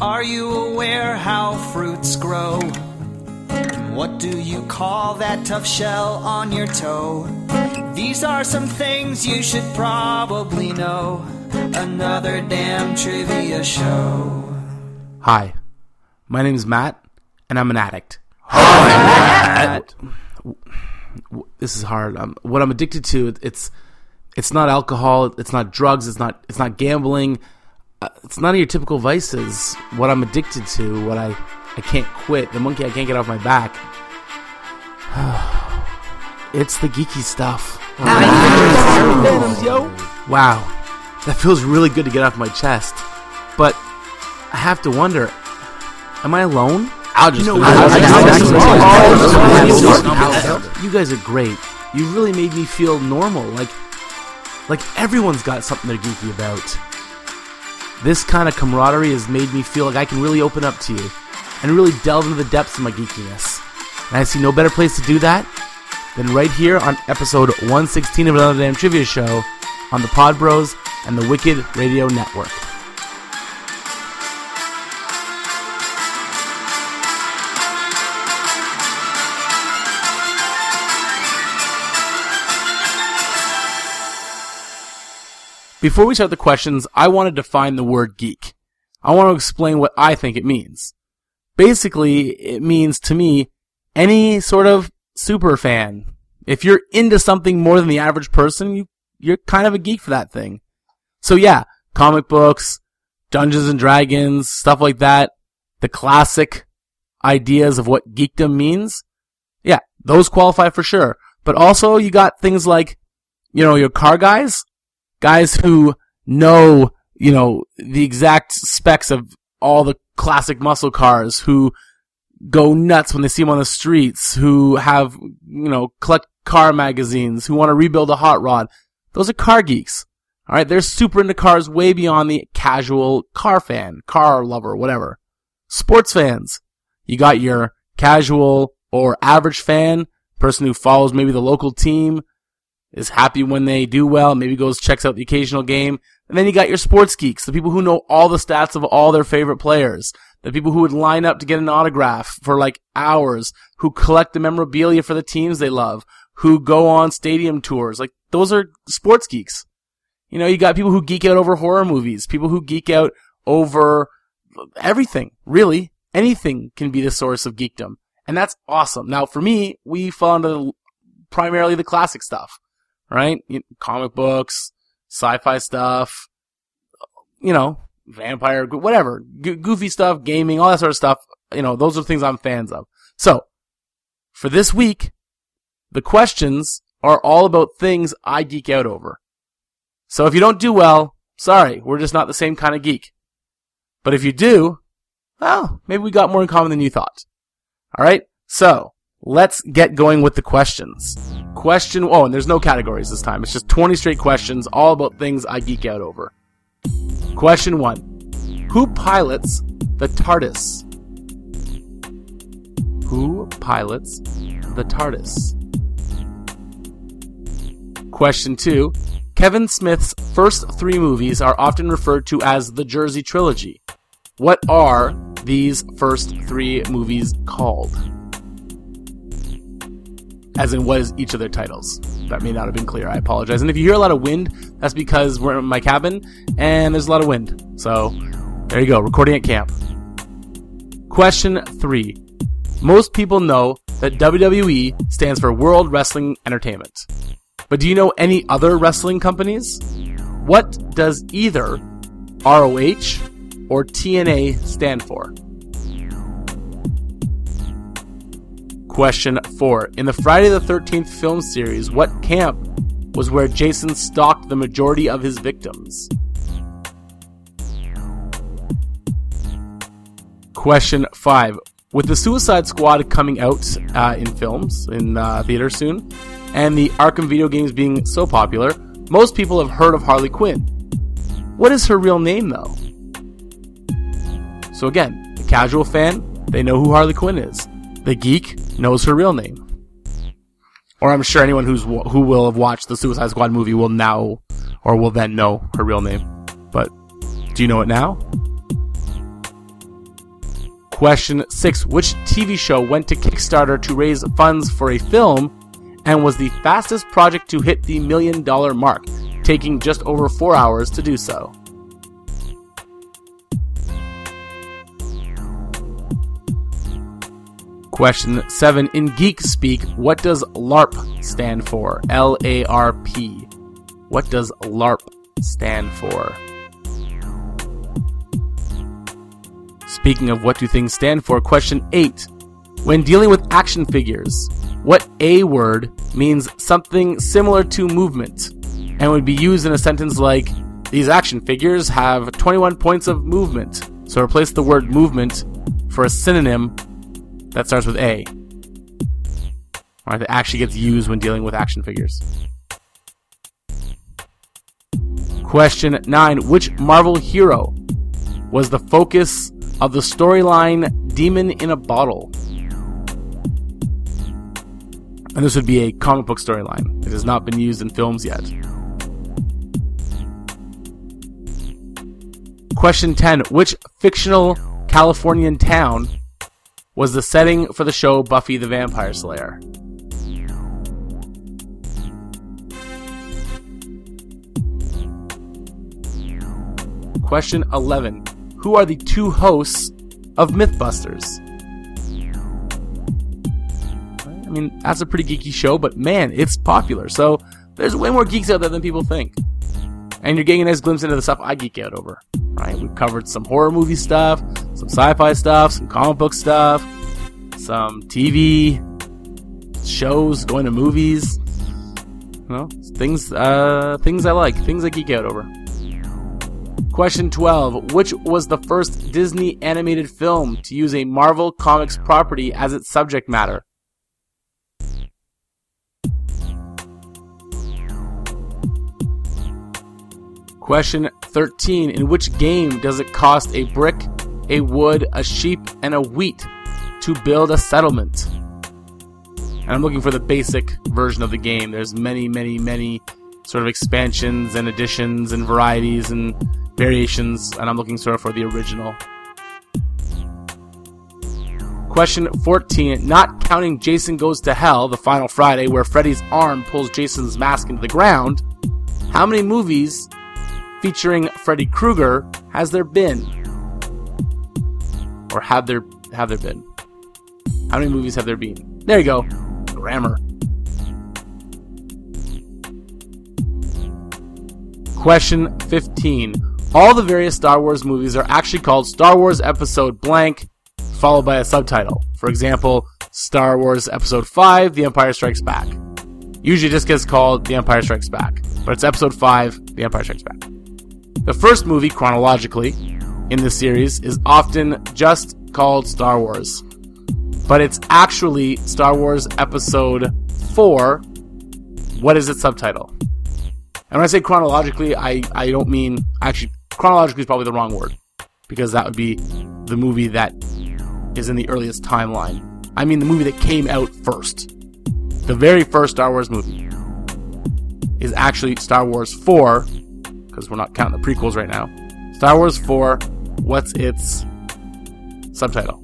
Are you aware how fruits grow? What do you call that tough shell on your toe? These are some things you should probably know. Another damn trivia show. Hi, my name is Matt, and I'm an addict. Matt. This is hard. Um, what I'm addicted to, it's it's not alcohol, it's not drugs, it's not it's not gambling, Uh, it's none of your typical vices. What I'm addicted to, what I I can't quit, the monkey I can't get off my back. it's the geeky stuff. Wow, that feels really good to get off my chest, but I have to wonder: Am I alone? I'll just. You know, finish I- this. I- I- You guys are great. You really made me feel normal. Like, like everyone's got something they're geeky about. This kind of camaraderie has made me feel like I can really open up to you and really delve into the depths of my geekiness. And I see no better place to do that than right here on episode 116 of Another Damn Trivia Show on the Pod Bros and the Wicked Radio Network. Before we start the questions, I want to define the word geek. I want to explain what I think it means. Basically, it means to me any sort of super fan. If you're into something more than the average person, you, you're kind of a geek for that thing. So yeah, comic books, Dungeons and Dragons, stuff like that, the classic ideas of what geekdom means. Yeah, those qualify for sure. But also you got things like, you know, your car guys, guys who know, you know, the exact specs of all the classic muscle cars, who go nuts when they see them on the streets, who have, you know, collect car magazines, who want to rebuild a hot rod. Those are car geeks. All right, they're super into cars way beyond the casual car fan, car lover, whatever. Sports fans. You got your casual or average fan, person who follows maybe the local team, is happy when they do well, maybe goes checks out the occasional game. And then you got your sports geeks, the people who know all the stats of all their favorite players, the people who would line up to get an autograph for like hours, who collect the memorabilia for the teams they love, who go on stadium tours. Like those are sports geeks. You know, you got people who geek out over horror movies, people who geek out over everything, really. Anything can be the source of geekdom. And that's awesome. Now, for me, we fall into primarily the classic stuff right? Comic books, sci-fi stuff, you know, vampire, whatever, goofy stuff, gaming, all that sort of stuff. You know, those are things I'm fans of. So, for this week, the questions are all about things I geek out over. So if you don't do well, sorry, we're just not the same kind of geek. But if you do, well, maybe we got more in common than you thought. Alright? So, let's get going with the questions. Question, oh, and there's no categories this time. It's just 20 straight questions, all about things I geek out over. Question one. Who pilots the TARDIS? Who pilots the TARDIS? Question two. Kevin Smith's first three movies are often referred to as the Jersey Trilogy. What are these first three movies called? As in, what is each of their titles? That may not have been clear. I apologize. And if you hear a lot of wind, that's because we're in my cabin and there's a lot of wind. So, there you go. Recording at camp. Question three. Most people know that WWE stands for World Wrestling Entertainment. But do you know any other wrestling companies? What does either ROH or TNA stand for? Question 4. In the Friday the 13th film series, what camp was where Jason stalked the majority of his victims? Question 5. With the Suicide Squad coming out uh, in films, in uh, theaters soon, and the Arkham video games being so popular, most people have heard of Harley Quinn. What is her real name, though? So again, the casual fan, they know who Harley Quinn is. The geek knows her real name. Or I'm sure anyone who's who will have watched the Suicide Squad movie will now, or will then know her real name. But do you know it now? Question 6. Which TV show went to Kickstarter to raise funds for a film and was the fastest project to hit the million dollar mark, taking just over four hours to do so? Question 7. In geek speak, what does LARP stand for? L A R P. What does LARP stand for? Speaking of what do things stand for, question 8. When dealing with action figures, what A word means something similar to movement and would be used in a sentence like, These action figures have 21 points of movement. So replace the word movement for a synonym that starts with A. Alright, that actually gets used when dealing with action figures. Question 9. Which Marvel hero was the focus of the storyline Demon in a Bottle? And this would be a comic book storyline. It has not been used in films yet. Question 10. Which fictional Californian town was the setting for the show Buffy the Vampire Slayer? Question 11. Who are the two hosts of Mythbusters? I mean, that's a pretty geeky show, but man, it's popular. So there's way more geeks out there than people think. And you're getting a nice glimpse into the stuff I geek out over. Right? We've covered some horror movie stuff, some sci-fi stuff, some comic book stuff, some TV shows, going to movies. You know, things, uh, things I like, things I geek out over. Question 12. Which was the first Disney animated film to use a Marvel Comics property as its subject matter? Question 13. In which game does it cost a brick, a wood, a sheep, and a wheat to build a settlement? And I'm looking for the basic version of the game. There's many, many, many sort of expansions and additions and varieties and variations, and I'm looking sort of for the original. Question 14. Not counting Jason Goes to Hell, the final Friday, where Freddy's arm pulls Jason's mask into the ground, how many movies featuring Freddy Krueger has there been? Or have there have there been? How many movies have there been? There you go. Grammar. Question 15. All the various Star Wars movies are actually called Star Wars Episode blank, followed by a subtitle. For example, Star Wars Episode 5, The Empire Strikes Back. Usually just gets called The Empire Strikes Back, but it's Episode 5, The Empire Strikes Back. The first movie, chronologically, in the series is often just called Star Wars. But it's actually Star Wars Episode 4. What is its subtitle? And when I say chronologically, I, I don't mean. Actually, chronologically is probably the wrong word. Because that would be the movie that is in the earliest timeline. I mean the movie that came out first. The very first Star Wars movie is actually Star Wars 4 because we're not counting the prequels right now. Star Wars 4, what's its subtitle?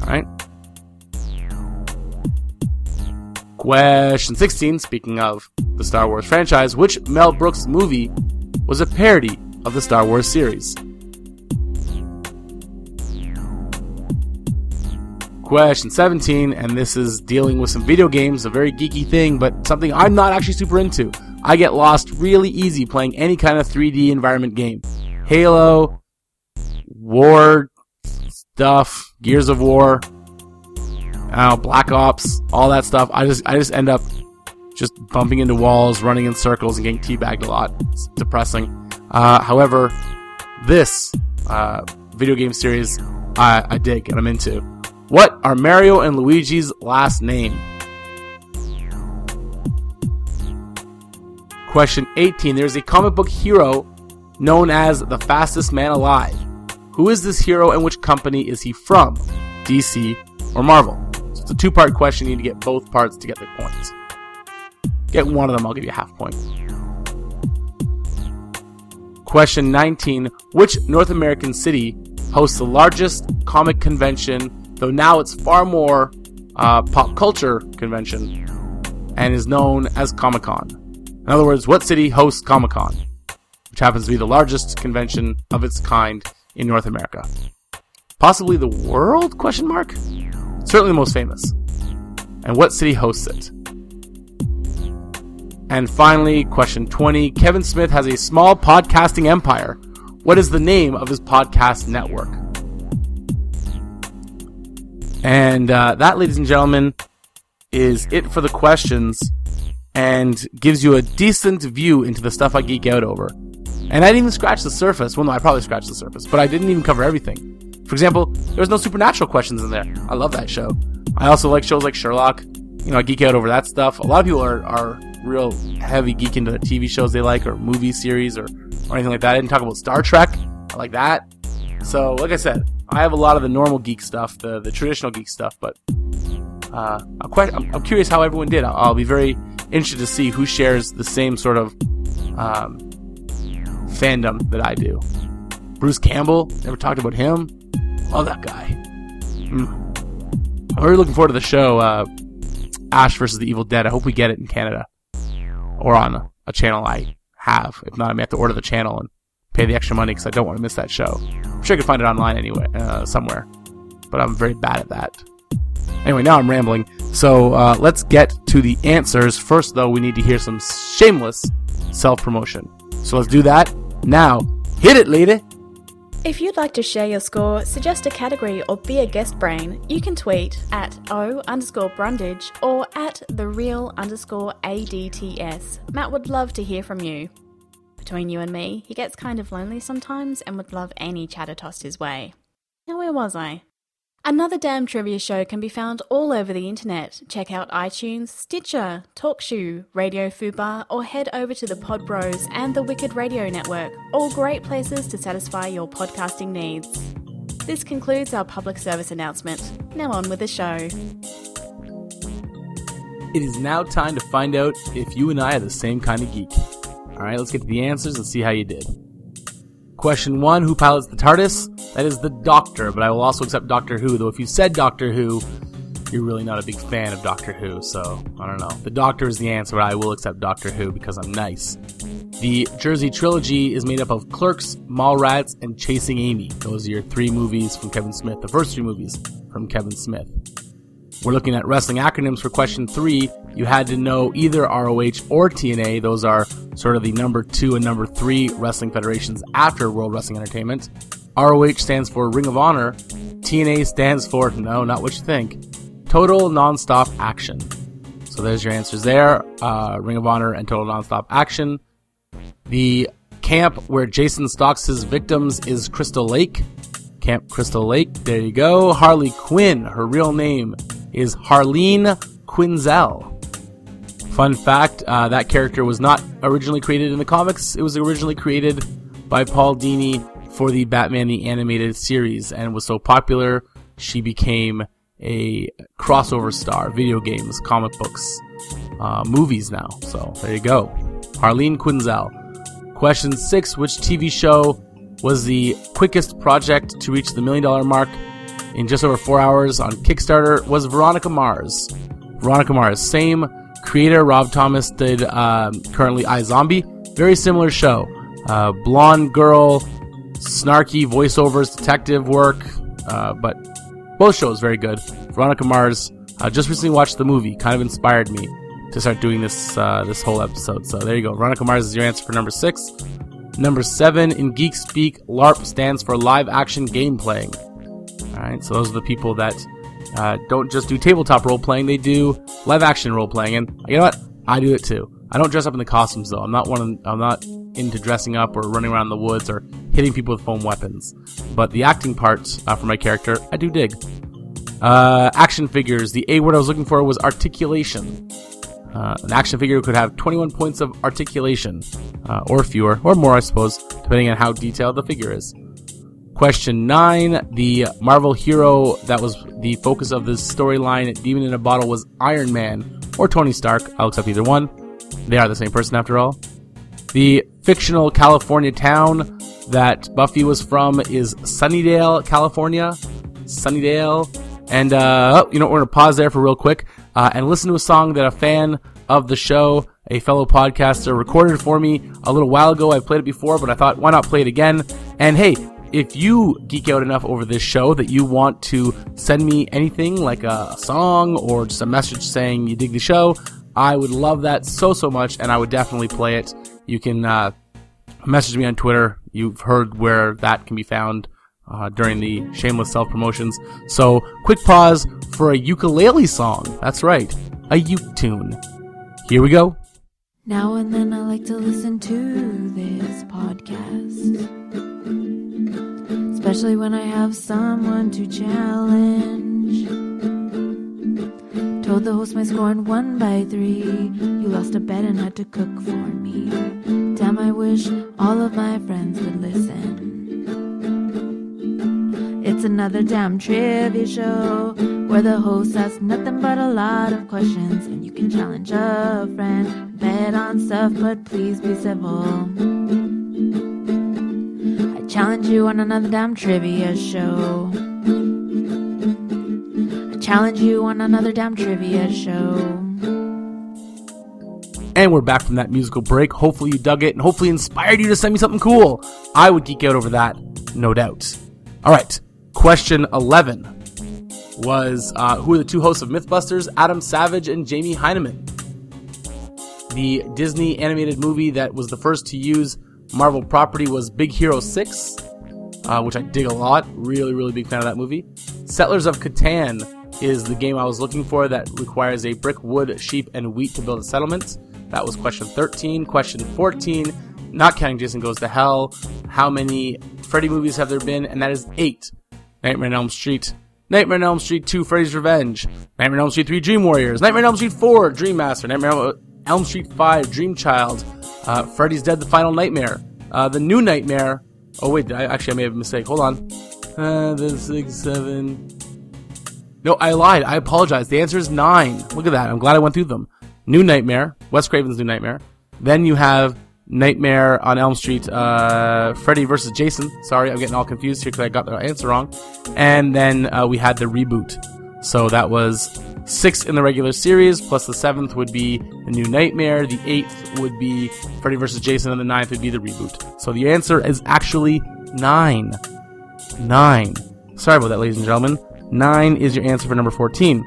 Alright. Question 16, speaking of the Star Wars franchise, which Mel Brooks movie was a parody of the Star Wars series? Question 17, and this is dealing with some video games, a very geeky thing, but something I'm not actually super into. I get lost really easy playing any kind of 3D environment game. Halo, War stuff, Gears of War, know, Black Ops, all that stuff. I just I just end up just bumping into walls, running in circles, and getting teabagged a lot. It's depressing. Uh, however, this uh, video game series I, I dig and I'm into. What are Mario and Luigi's last name? Question 18. There's a comic book hero known as the fastest man alive. Who is this hero and which company is he from? DC or Marvel? So it's a two part question. You need to get both parts to get the points. Get one of them, I'll give you a half point. Question 19. Which North American city hosts the largest comic convention, though now it's far more uh, pop culture convention, and is known as Comic Con. In other words, what city hosts Comic Con, which happens to be the largest convention of its kind in North America? Possibly the world? Question mark. Certainly the most famous. And what city hosts it? And finally, question 20. Kevin Smith has a small podcasting empire. What is the name of his podcast network? And uh, that, ladies and gentlemen, is it for the questions and gives you a decent view into the stuff I geek out over. And I didn't even scratch the surface. Well, no, I probably scratched the surface, but I didn't even cover everything. For example, there was no supernatural questions in there. I love that show. I also like shows like Sherlock. You know, I geek out over that stuff. A lot of people are, are real heavy geek into the TV shows they like or movie series or, or anything like that. I didn't talk about Star Trek. I like that. So, like I said, I have a lot of the normal geek stuff, the, the traditional geek stuff, but uh, I'm, quite, I'm, I'm, curious how everyone did. I'll, I'll, be very interested to see who shares the same sort of um, fandom that I do. Bruce Campbell, never talked about him. Love that guy. Mm. I'm really looking forward to the show, uh, Ash versus the Evil Dead. I hope we get it in Canada or on a, channel I have. If not, I may have to order the channel and pay the extra money because I don't want to miss that show. I'm sure I can find it online anyway, uh, somewhere, but I'm very bad at that. Anyway, now I'm rambling. So uh, let's get to the answers. First, though, we need to hear some shameless self promotion. So let's do that now. Hit it, leader! If you'd like to share your score, suggest a category, or be a guest brain, you can tweet at O underscore Brundage or at the real underscore ADTS. Matt would love to hear from you. Between you and me, he gets kind of lonely sometimes and would love any chatter tossed his way. Now, where was I? Another Damn Trivia Show can be found all over the internet. Check out iTunes, Stitcher, TalkShoe, Radio Fubar, or head over to the Pod Bros and the Wicked Radio Network, all great places to satisfy your podcasting needs. This concludes our public service announcement. Now on with the show. It is now time to find out if you and I are the same kind of geek. All right, let's get to the answers and see how you did. Question one Who pilots the TARDIS? That is the Doctor, but I will also accept Doctor Who, though if you said Doctor Who, you're really not a big fan of Doctor Who, so I don't know. The Doctor is the answer, but I will accept Doctor Who because I'm nice. The Jersey trilogy is made up of Clerks, Mallrats, and Chasing Amy. Those are your three movies from Kevin Smith, the first three movies from Kevin Smith. We're looking at wrestling acronyms for question three. You had to know either ROH or TNA. Those are sort of the number two and number three wrestling federations after World Wrestling Entertainment. ROH stands for Ring of Honor. TNA stands for, no, not what you think, Total Nonstop Action. So there's your answers there. Uh, Ring of Honor and Total Nonstop Action. The camp where Jason stalks his victims is Crystal Lake. Camp Crystal Lake. There you go. Harley Quinn. Her real name is Harleen Quinzel. Fun fact uh, that character was not originally created in the comics, it was originally created by Paul Dini for the Batman the Animated Series and was so popular she became a crossover star, video games, comic books, uh, movies now. So there you go. Harleen Quinzel. Question six Which TV show was the quickest project to reach the million dollar mark in just over four hours on Kickstarter was Veronica Mars. Veronica Mars, same creator. Rob Thomas did um, currently iZombie. Very similar show. Uh, blonde girl, snarky voiceovers, detective work, uh, but both shows very good. Veronica Mars. Uh, just recently watched the movie. Kind of inspired me to start doing this uh, this whole episode. So there you go. Veronica Mars is your answer for number six. Number seven in geek speak, LARP stands for live action game playing. All right, so those are the people that uh, don't just do tabletop role playing; they do live action role playing. And you know what? I do it too. I don't dress up in the costumes though. I'm not one. Of, I'm not into dressing up or running around the woods or hitting people with foam weapons. But the acting parts uh, for my character, I do dig. Uh, action figures. The A word I was looking for was articulation. Uh, an action figure could have 21 points of articulation, uh, or fewer, or more, I suppose, depending on how detailed the figure is. Question nine: The Marvel hero that was the focus of this storyline, Demon in a Bottle, was Iron Man or Tony Stark. I'll accept either one. They are the same person after all. The fictional California town that Buffy was from is Sunnydale, California. Sunnydale. And, uh, oh, you know, we're going to pause there for real quick uh, and listen to a song that a fan of the show, a fellow podcaster, recorded for me a little while ago. I played it before, but I thought, why not play it again? And hey, if you geek out enough over this show that you want to send me anything like a song or just a message saying you dig the show, I would love that so, so much, and I would definitely play it. You can uh, message me on Twitter. You've heard where that can be found uh, during the shameless self promotions. So, quick pause for a ukulele song. That's right, a uke tune. Here we go. Now and then I like to listen to this podcast. Especially when I have someone to challenge. Told the host my score in one by three. You lost a bet and had to cook for me. Damn, I wish all of my friends would listen. It's another damn trivia show where the host asks nothing but a lot of questions and you can challenge a friend, bet on stuff, but please be civil. I challenge you on another damn trivia show. Challenge you on another damn trivia show. And we're back from that musical break. Hopefully you dug it and hopefully inspired you to send me something cool. I would geek out over that, no doubt. All right, question 11 was uh, who are the two hosts of Mythbusters, Adam Savage and Jamie Hyneman? The Disney animated movie that was the first to use Marvel property was Big Hero 6, uh, which I dig a lot. Really, really big fan of that movie. Settlers of Catan is the game I was looking for that requires a brick, wood, sheep, and wheat to build a settlement. That was question 13. Question 14, not counting Jason Goes to Hell. How many Freddy movies have there been? And that is eight. Nightmare on Elm Street. Nightmare on Elm Street 2, Freddy's Revenge. Nightmare on Elm Street 3, Dream Warriors. Nightmare on Elm Street 4, Dream Master. Nightmare on Elm Street 5, Dream Child. Uh, Freddy's Dead, The Final Nightmare. Uh, the New Nightmare. Oh, wait, I, actually, I made a mistake. Hold on. Uh, the 6, 7. No, I lied. I apologize. The answer is 9. Look at that. I'm glad I went through them. New Nightmare. Wes Craven's New Nightmare. Then you have Nightmare on Elm Street, uh, Freddy versus Jason. Sorry, I'm getting all confused here because I got the answer wrong. And then uh, we had the reboot. So that was six in the regular series, plus the seventh would be the new Nightmare, the eighth would be Freddy versus Jason, and the ninth would be the reboot. So the answer is actually nine. Nine. Sorry about that, ladies and gentlemen. Nine is your answer for number 14.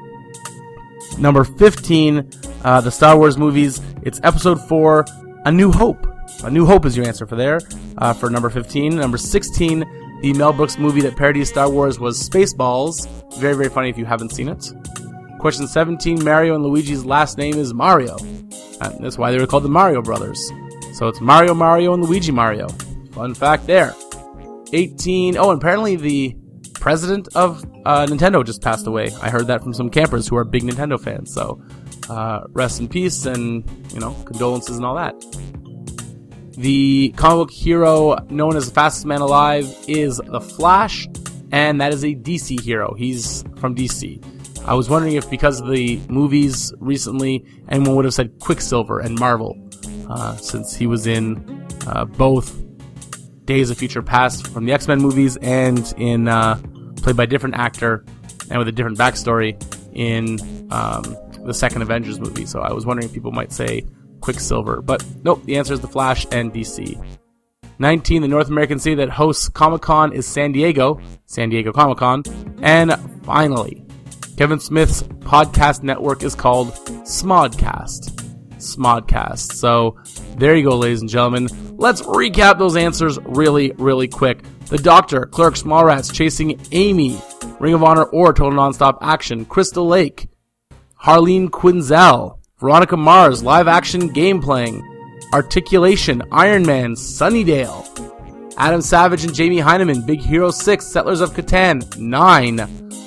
Number 15, uh, the Star Wars movies. It's episode 4, A New Hope. A New Hope is your answer for there, uh, for number 15. Number 16, the Mel Brooks movie that parodies Star Wars was Spaceballs. Very, very funny if you haven't seen it. Question 17, Mario and Luigi's last name is Mario. And that's why they were called the Mario Brothers. So it's Mario Mario and Luigi Mario. Fun fact there. 18, oh, and apparently the president of uh, Nintendo just passed away. I heard that from some campers who are big Nintendo fans. So uh, rest in peace and, you know, condolences and all that. The comic book hero known as the fastest man alive is the Flash, and that is a DC hero. He's from DC. I was wondering if because of the movies recently, anyone would have said Quicksilver and Marvel, uh, since he was in uh, both Days of Future Past from the X Men movies and in uh, played by a different actor and with a different backstory in um, the second Avengers movie. So I was wondering if people might say Quicksilver. But nope, the answer is The Flash and DC. 19, the North American city that hosts Comic Con is San Diego, San Diego Comic Con. And finally, Kevin Smith's podcast network is called Smodcast. Smodcast. So there you go, ladies and gentlemen. Let's recap those answers really, really quick. The Doctor, Clerks, Mallrats, Chasing Amy, Ring of Honor or Total Nonstop Action, Crystal Lake, Harleen Quinzel, Veronica Mars, live action game playing, Articulation, Iron Man, Sunnydale, Adam Savage and Jamie Hyneman, Big Hero 6, Settlers of Catan, 9,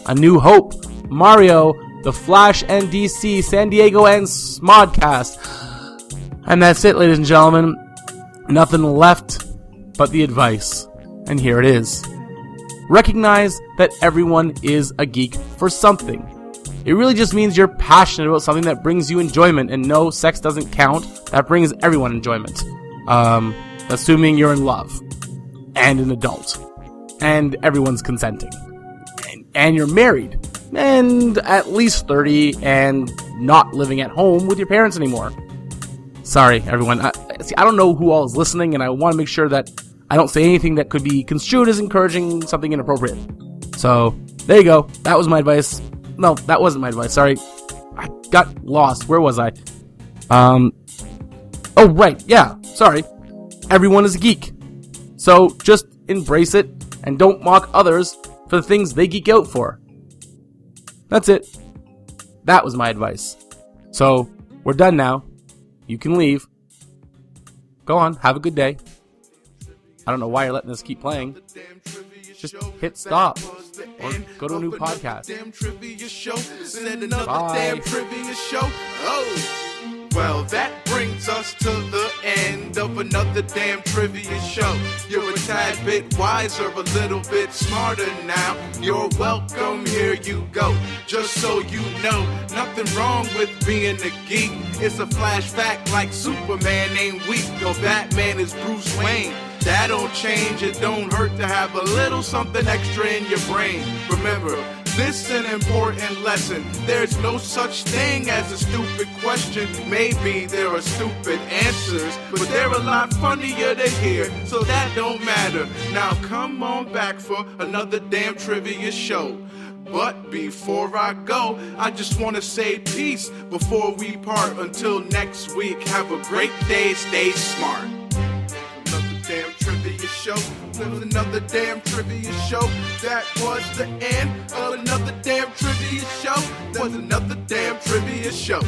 A New Hope, Mario, The Flash and DC, San Diego and Smodcast. And that's it, ladies and gentlemen. Nothing left but the advice. And here it is. Recognize that everyone is a geek for something. It really just means you're passionate about something that brings you enjoyment, and no, sex doesn't count. That brings everyone enjoyment. Um, assuming you're in love. and an adult. And everyone's consenting. And, and you're married. And at least 30 and not living at home with your parents anymore. Sorry, everyone. I, see, I don't know who all is listening, and I want to make sure that I don't say anything that could be construed as encouraging something inappropriate. So, there you go. That was my advice. No, that wasn't my advice. Sorry. I got lost. Where was I? Um. Oh, right. Yeah. Sorry. Everyone is a geek. So just embrace it and don't mock others for the things they geek out for. That's it. That was my advice. So, we're done now. You can leave. Go on, have a good day. I don't know why you're letting this keep playing. Just hit stop or go to a new podcast. Bye. Well, that brings us to the end of another damn trivia show. You're a tad bit wiser, a little bit smarter now. You're welcome, here you go. Just so you know, nothing wrong with being a geek. It's a flash fact like Superman ain't weak, or Batman is Bruce Wayne. That don't change, it don't hurt to have a little something extra in your brain. Remember, this an important lesson. There's no such thing as a stupid question. Maybe there are stupid answers, but they're a lot funnier to hear, so that don't matter. Now come on back for another damn trivia show. But before I go, I just want to say peace before we part. Until next week, have a great day, stay smart show. Was another damn trivia show. That was the end of another damn trivia show. Was another damn trivia show.